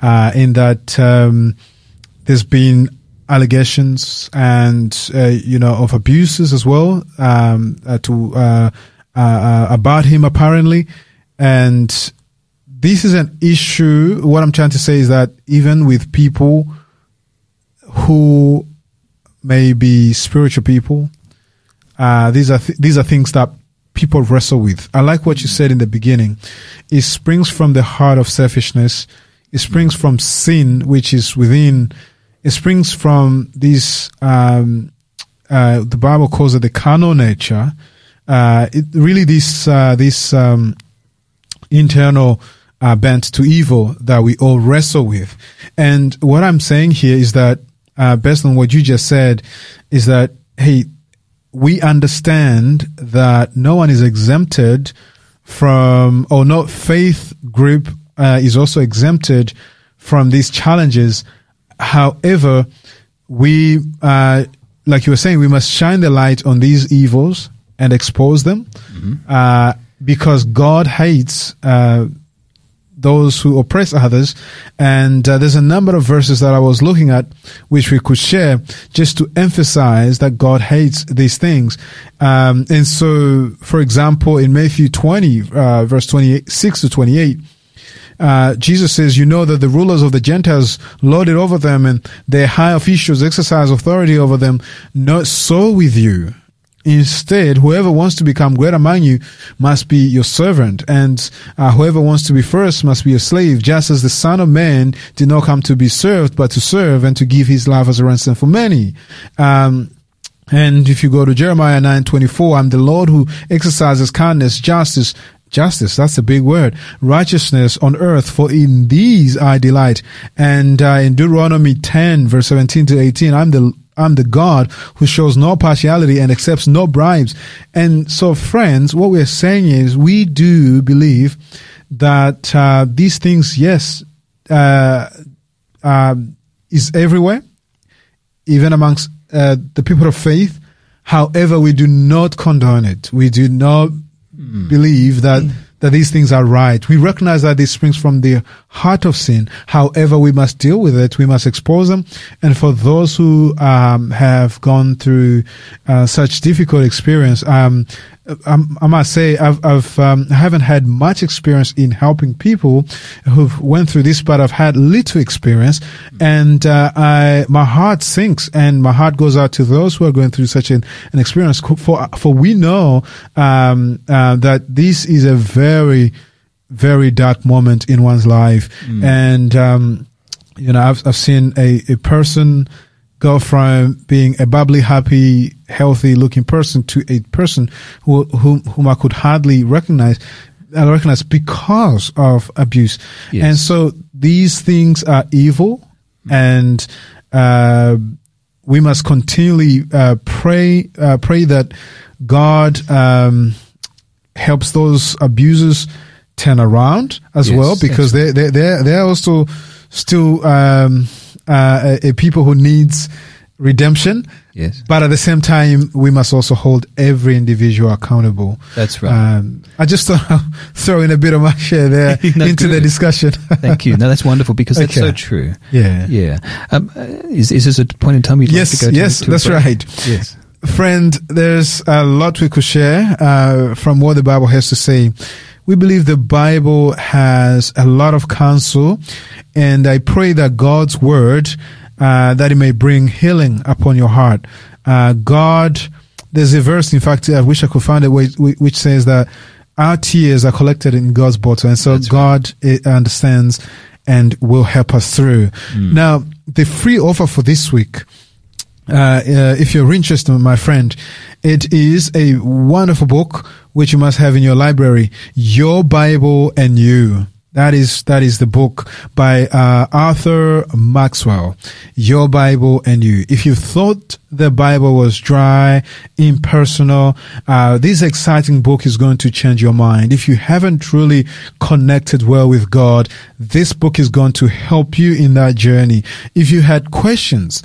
uh, in that um, there's been allegations and uh, you know of abuses as well um, to about him apparently, and this is an issue. What I'm trying to say is that even with people who may be spiritual people, uh, these are th- these are things that people wrestle with. I like what you said in the beginning. It springs from the heart of selfishness. It springs from sin, which is within. It springs from this. Um, uh, the Bible calls it the carnal nature. Uh, it really this uh, this um, internal uh, bent to evil that we all wrestle with. And what I'm saying here is that, uh, based on what you just said, is that hey, we understand that no one is exempted from, or no faith group uh, is also exempted from these challenges. However, we, uh, like you were saying, we must shine the light on these evils and expose them, uh, because God hates uh, those who oppress others. And uh, there's a number of verses that I was looking at, which we could share, just to emphasize that God hates these things. Um, and so, for example, in Matthew 20, uh, verse 26 to 28. Uh, Jesus says, you know that the rulers of the Gentiles lord it over them and their high officials exercise authority over them. Not so with you. Instead, whoever wants to become great among you must be your servant, and uh, whoever wants to be first must be a slave, just as the Son of Man did not come to be served, but to serve and to give his life as a ransom for many. Um, and if you go to Jeremiah 9:24, I'm the Lord who exercises kindness, justice, justice. That's a big word. Righteousness on earth, for in these I delight. And uh, in Deuteronomy 10, verse 17 to 18, I'm the I'm the God who shows no partiality and accepts no bribes. And so, friends, what we're saying is we do believe that uh, these things, yes, uh, uh, is everywhere, even amongst uh, the people of faith. However, we do not condone it. We do not believe that that these things are right. We recognize that this springs from the heart of sin. However, we must deal with it. We must expose them. And for those who um, have gone through uh, such difficult experience, um, I, I must say I've, I've um, I haven't had much experience in helping people who've went through this, but I've had little experience, and uh, I my heart sinks, and my heart goes out to those who are going through such an, an experience. For for we know um, uh, that this is a very very dark moment in one's life, and um, you know I've I've seen a a person go from being a bubbly, happy, healthy looking person to a person who, whom, whom I could hardly recognize. I recognize because of abuse. Yes. And so these things are evil and, uh, we must continually, uh, pray, uh, pray that God, um, helps those abusers turn around as Yes, well because they, they, they're, they're also still, um, uh, a, a people who needs redemption. Yes. But at the same time, we must also hold every individual accountable. That's right. Um, I just thought I'll (laughs) throw in a bit of my share there (laughs) No, into the discussion. Thank you. No, that's wonderful because that's Okay. so true. yeah. Yeah. Um, uh, is, is this a point in time you'd Yes, like to go to? yes, to that's right. Yes. Friend, there's a lot we could share uh, from what the Bible has to say. We believe the Bible has a lot of counsel, and I pray that God's word uh, that it may bring healing upon your heart. Uh, God, there's a verse, in fact, I wish I could find it, which, which says that our tears are collected in God's bottle, and so That's right. God eh, understands and will help us through. Now, the free offer for this week uh, uh, if you're interested, my friend, it is a wonderful book which you must have in your library. Your Bible and You. That is that is the book by uh, Arthur Maxwell. Your Bible and You. If you thought the Bible was dry, impersonal, uh, this exciting book is going to change your mind. If you haven't truly connected well with God, this book is going to help you in that journey. If you had questions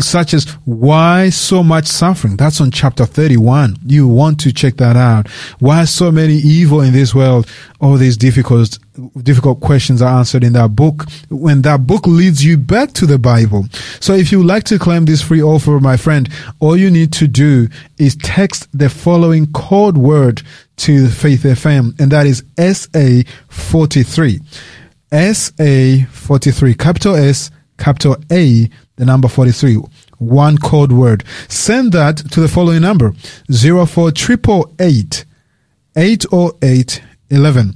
such as why so much suffering, that's on chapter 31. You want to check that out. Why so many evil in this world? All these difficult, difficult questions are answered in that book when that book leads you back to the Bible. So if you like to claim this free offer, my friend, all you need to do is text the following code word to Faith FM, and that is SA43. SA43, capital S, capital A, the number 43. One code word. Send that to the following number 04888 808 11.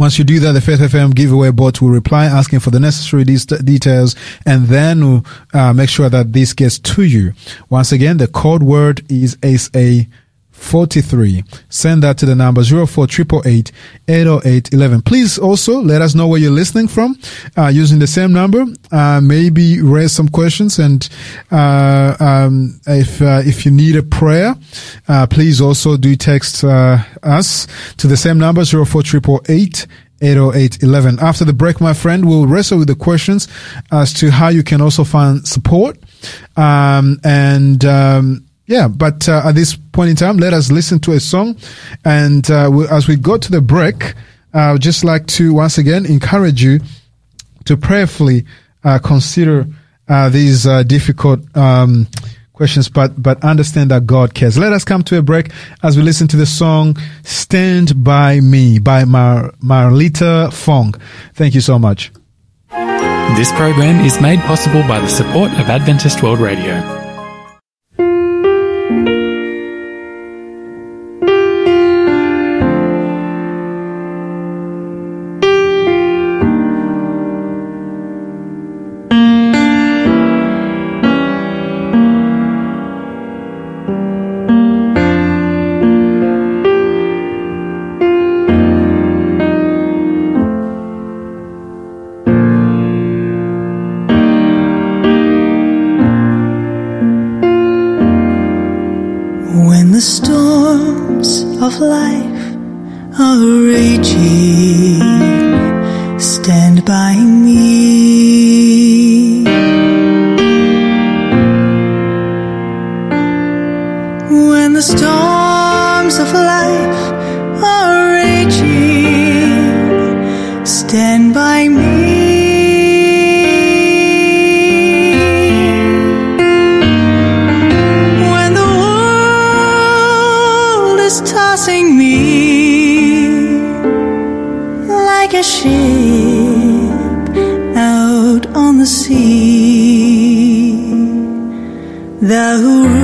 Once you do that, the Faith FM giveaway bot will reply asking for the necessary de- details and then uh, make sure that this gets to you. Once again, the code word is SA 43. Send that to the number 04888 808 11. Please also let us know where you're listening from uh, using the same number. Uh, maybe raise some questions and uh, um, if uh, if you need a prayer, uh, please also do text uh, us to the same number 04888 80811. After the break, my friend, we'll wrestle with the questions as to how you can also find support. Um, and, um, yeah, but uh, at this point in time, let us listen to a song. And uh, we, as we go to the break, I would just like to once again encourage you to prayerfully uh, consider uh, these uh, difficult um, questions, but but understand that God cares. Let us come to a break as we listen to the song "Stand by Me" by Mar- Marlita Fong. Thank you so much. This program is made possible by the support of Adventist World Radio. Tossing me like a ship out on the sea, thou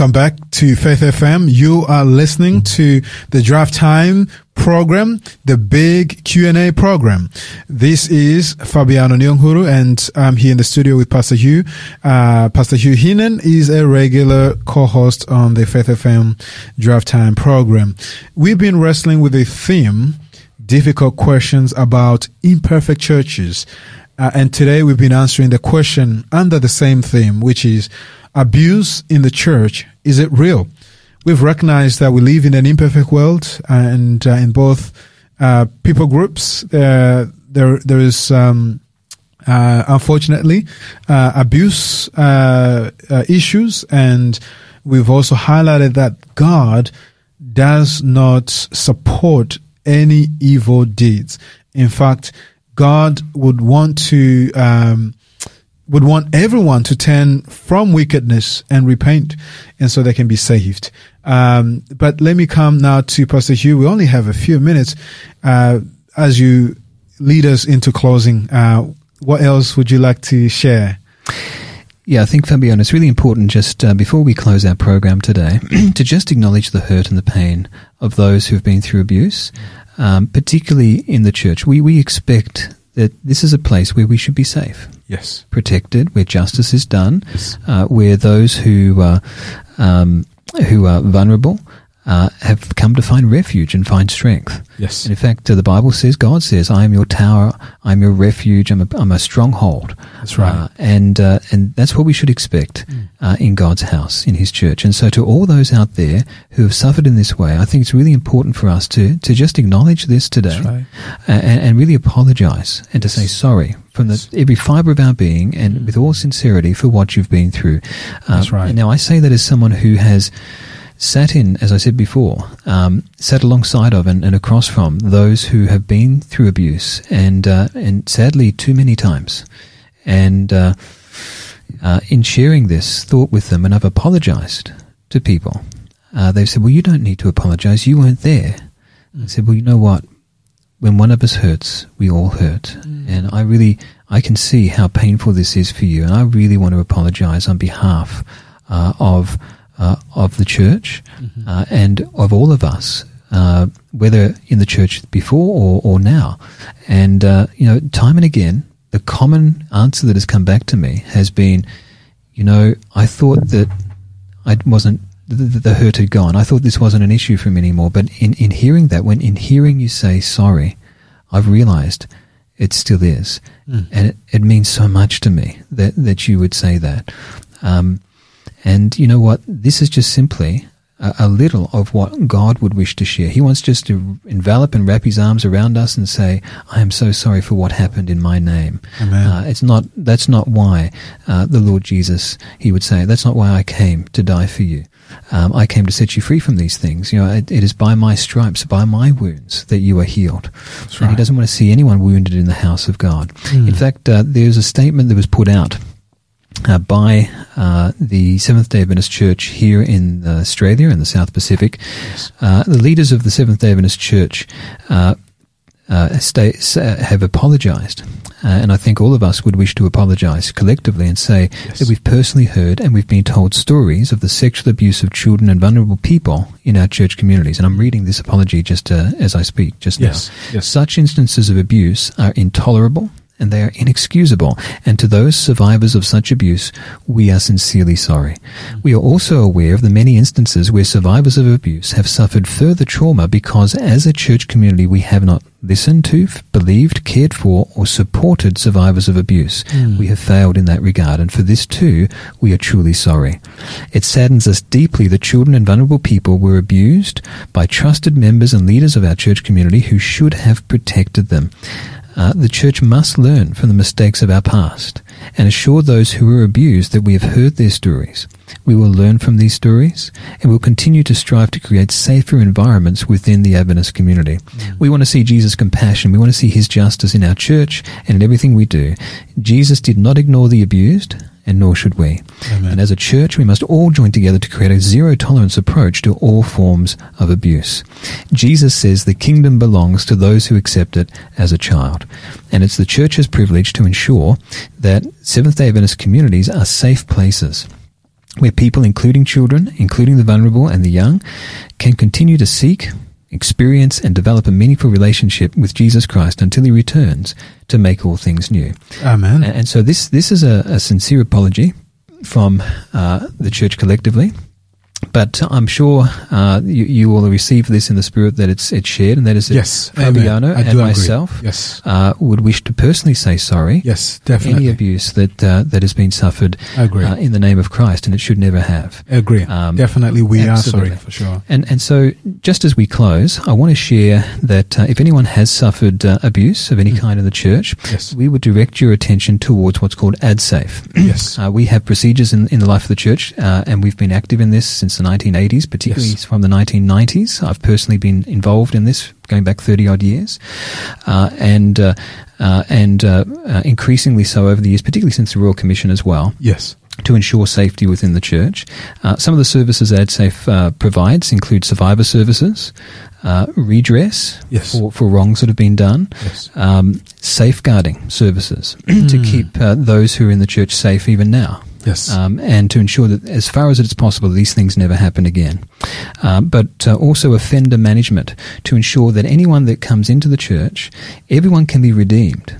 Welcome back to Faith FM. You are listening to the Drive Time program, the big Q&A program. This is Fabiano Nyonguru and I'm here in the studio with Pastor Hugh. Uh, Pastor Hugh Heenan is a regular co-host on the Faith FM Drive Time program. We've been wrestling with a theme, difficult questions about imperfect churches. Uh, and today we've been answering the question under the same theme, which is abuse in the church. Is it real? We've recognized that we live in an imperfect world, and uh, in both uh, people groups, uh, there there is um, uh, unfortunately uh, abuse uh, issues, and we've also highlighted that God does not support any evil deeds. In fact, God would want to um, would want everyone to turn from wickedness and repent, and so they can be saved. Um, but let me come now to Pastor Hugh. We only have a few minutes uh, as you lead us into closing. Uh, what else would you like to share? Yeah, I think Fabiano, it's really important just uh, before we close our program today (clears throat) to just acknowledge the hurt and the pain of those who've been through abuse, um, particularly in the church. We we expect that this is a place where we should be safe, Yes. protected, where justice is done, Yes. uh, where those who uh, um, who are vulnerable uh, have come to find refuge and find strength. Yes. And in fact, uh, the Bible says, God says, "I am your tower, I am your refuge, I'm a, I'm a stronghold." That's right. Uh, and uh, and that's what we should expect Mm. uh, in God's house, in His church. And so, to all those out there who have suffered in this way, I think it's really important for us to to just acknowledge this today, right. and, and really apologize and to say sorry from the, every fibre of our being and with all sincerity for what you've been through. Uh, That's right. And now, I say that as someone who has sat in, as I said before, um, sat alongside of and, and across from those who have been through abuse, and uh, and sadly too many times, and uh, uh, in sharing this thought with them, and I've apologised to people. Uh, they've said, "Well, you don't need to apologise. You weren't there." I said, "Well, you know what? When one of us hurts, we all hurt, and I really I can see how painful this is for you, and I really want to apologise on behalf uh, of." Uh, of the church uh, and of all of us, uh, whether in the church before or, or now. And, uh, you know, time and again, the common answer that has come back to me has been, you know, I thought that I wasn't, the, the hurt had gone. I thought this wasn't an issue for me anymore. But in, in hearing that, when in hearing you say sorry, I've realized it still is. And it, it means so much to me that, that you would say that. Um, and you know what? This is just simply a, a little of what God would wish to share. He wants just to envelop and wrap his arms around us and say, I am so sorry for what happened in my name. Amen. Uh, it's not, that's not why uh, the Lord Jesus, he would say, that's not why I came to die for you. Um, I came to set you free from these things. You know, it, it is by my stripes, by my wounds, that you are healed. And he doesn't want to see anyone wounded in the house of God. In fact, uh, there's a statement that was put out uh, by uh, the Seventh Day Adventist Church here in Australia in the South Pacific. Uh, the leaders of the Seventh Day Adventist Church uh, uh, stay, uh, have apologised, uh, and I think all of us would wish to apologise collectively and say that we've personally heard and we've been told stories of the sexual abuse of children and vulnerable people in our church communities. And I'm reading this apology just uh, as I speak just Yes, now. yes. Such instances of abuse are intolerable and they are inexcusable. And to those survivors of such abuse, we are sincerely sorry. We are also aware of the many instances where survivors of abuse have suffered further trauma because as a church community we have not listened to, believed, cared for, or supported survivors of abuse. Hmm. We have failed in that regard, and for this too, we are truly sorry. It saddens us deeply that children and vulnerable people were abused by trusted members and leaders of our church community who should have protected them. Uh, the church must learn from the mistakes of our past and assure those who were abused that we have heard their stories. We will learn from these stories and will continue to strive to create safer environments within the Adventist community. We want to see Jesus' compassion. We want to see his justice in our church and in everything we do. Jesus did not ignore the abused, and nor should we. Amen. And as a church, we must all join together to create a zero tolerance approach to all forms of abuse. Jesus says the kingdom belongs to those who accept it as a child. And it's the church's privilege to ensure that Seventh day Adventist communities are safe places where people, including children, including the vulnerable and the young, can continue to seek, experience, and develop a meaningful relationship with Jesus Christ until he returns to make all things new. Amen. And, and so this this is a, a sincere apology from uh, the church collectively. But I'm sure uh, you, you will receive this in the spirit that it's it's shared, and that is that Yes, Fabiano. I and agree. myself Yes. uh, would wish to personally say sorry. Yes, for definitely. Any abuse that uh, that has been suffered I agree. uh, in the name of Christ, and it should never have. Agree. Um, definitely, we absolutely. are sorry for sure. And and so, just as we close, I want to share that uh, if anyone has suffered uh, abuse of any kind in the church, Mm. Yes. we would direct your attention towards what's called AdSafe. Yes. (clears throat) Uh, we have procedures in, in the life of the church, uh, and we've been active in this since the 1980s, particularly Yes. from the 1990s. I've personally been involved in this going back 30 odd years, uh, and uh, uh, and uh, uh, increasingly so over the years, particularly since the Royal Commission as well Yes. to ensure safety within the church. Uh, some of the services AdSafe uh, provides include survivor services, uh, redress Yes. for, for wrongs that have been done, Yes. um, safeguarding services (clears throat) to keep uh, those who are in the church safe even now. Yes. Um, and to ensure that, as far as it's possible, these things never happen again. Um, but uh, also offender management to ensure that anyone that comes into the church, everyone can be redeemed,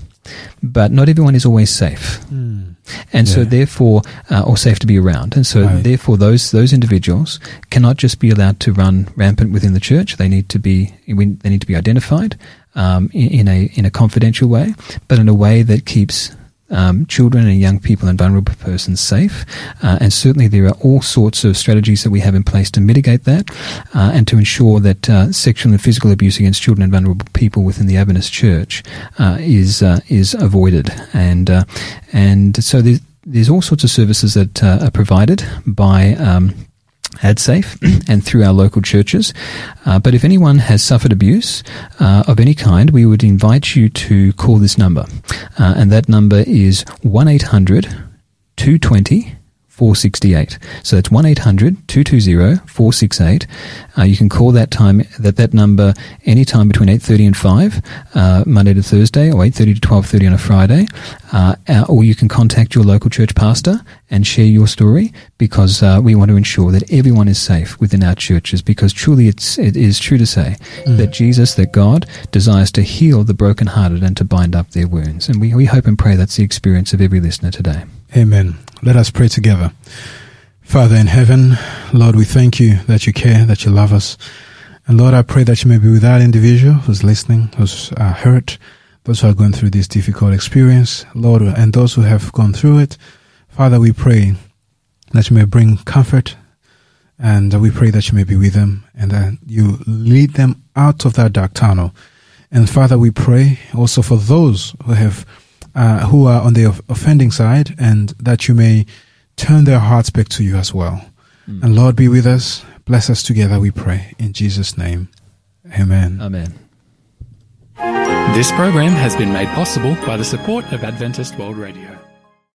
but not everyone is always safe Mm. and so therefore, uh, or safe to be around, and so Right. therefore, those those individuals cannot just be allowed to run rampant within the church. They need to be we- they need to be identified um, in, in a in a confidential way, but in a way that keeps. Um, children and young people and vulnerable persons safe, uh, and certainly there are all sorts of strategies that we have in place to mitigate that, uh, and to ensure that uh, sexual and physical abuse against children and vulnerable people within the Adventist Church uh, is uh, is avoided, and uh, and so there's, there's all sorts of services that are provided by um, AdSafe (clears throat) and through our local churches. Uh, but if anyone has suffered abuse uh, of any kind, we would invite you to call this number. Uh, and that number is 1 800 220 468. So that's 1 800 220 468. Uh, you can call that time that that number anytime between 8.30 and 5, uh, Monday to Thursday, or 8.30 to 12.30 on a Friday. Uh, uh, or you can contact your local church pastor and share your story because uh, we want to ensure that everyone is safe within our churches because truly it's, it is true to say that Jesus, that God, desires to heal the brokenhearted and to bind up their wounds. And we, we hope and pray that's the experience of every listener today. Amen. Let us pray together. Father in heaven, Lord, we thank you that you care, that you love us. And Lord, I pray that you may be with that individual who's listening, who's uh, hurt, those who are going through this difficult experience, Lord, and those who have gone through it. Father, we pray that you may bring comfort and we pray that you may be with them and that you lead them out of that dark tunnel. And Father, we pray also for those who have uh, who are on the off- offending side, and that you may turn their hearts back to you as well. And Lord, be with us. Bless us together, we pray. In Jesus' name. Amen. Amen. This program has been made possible by the support of Adventist World Radio.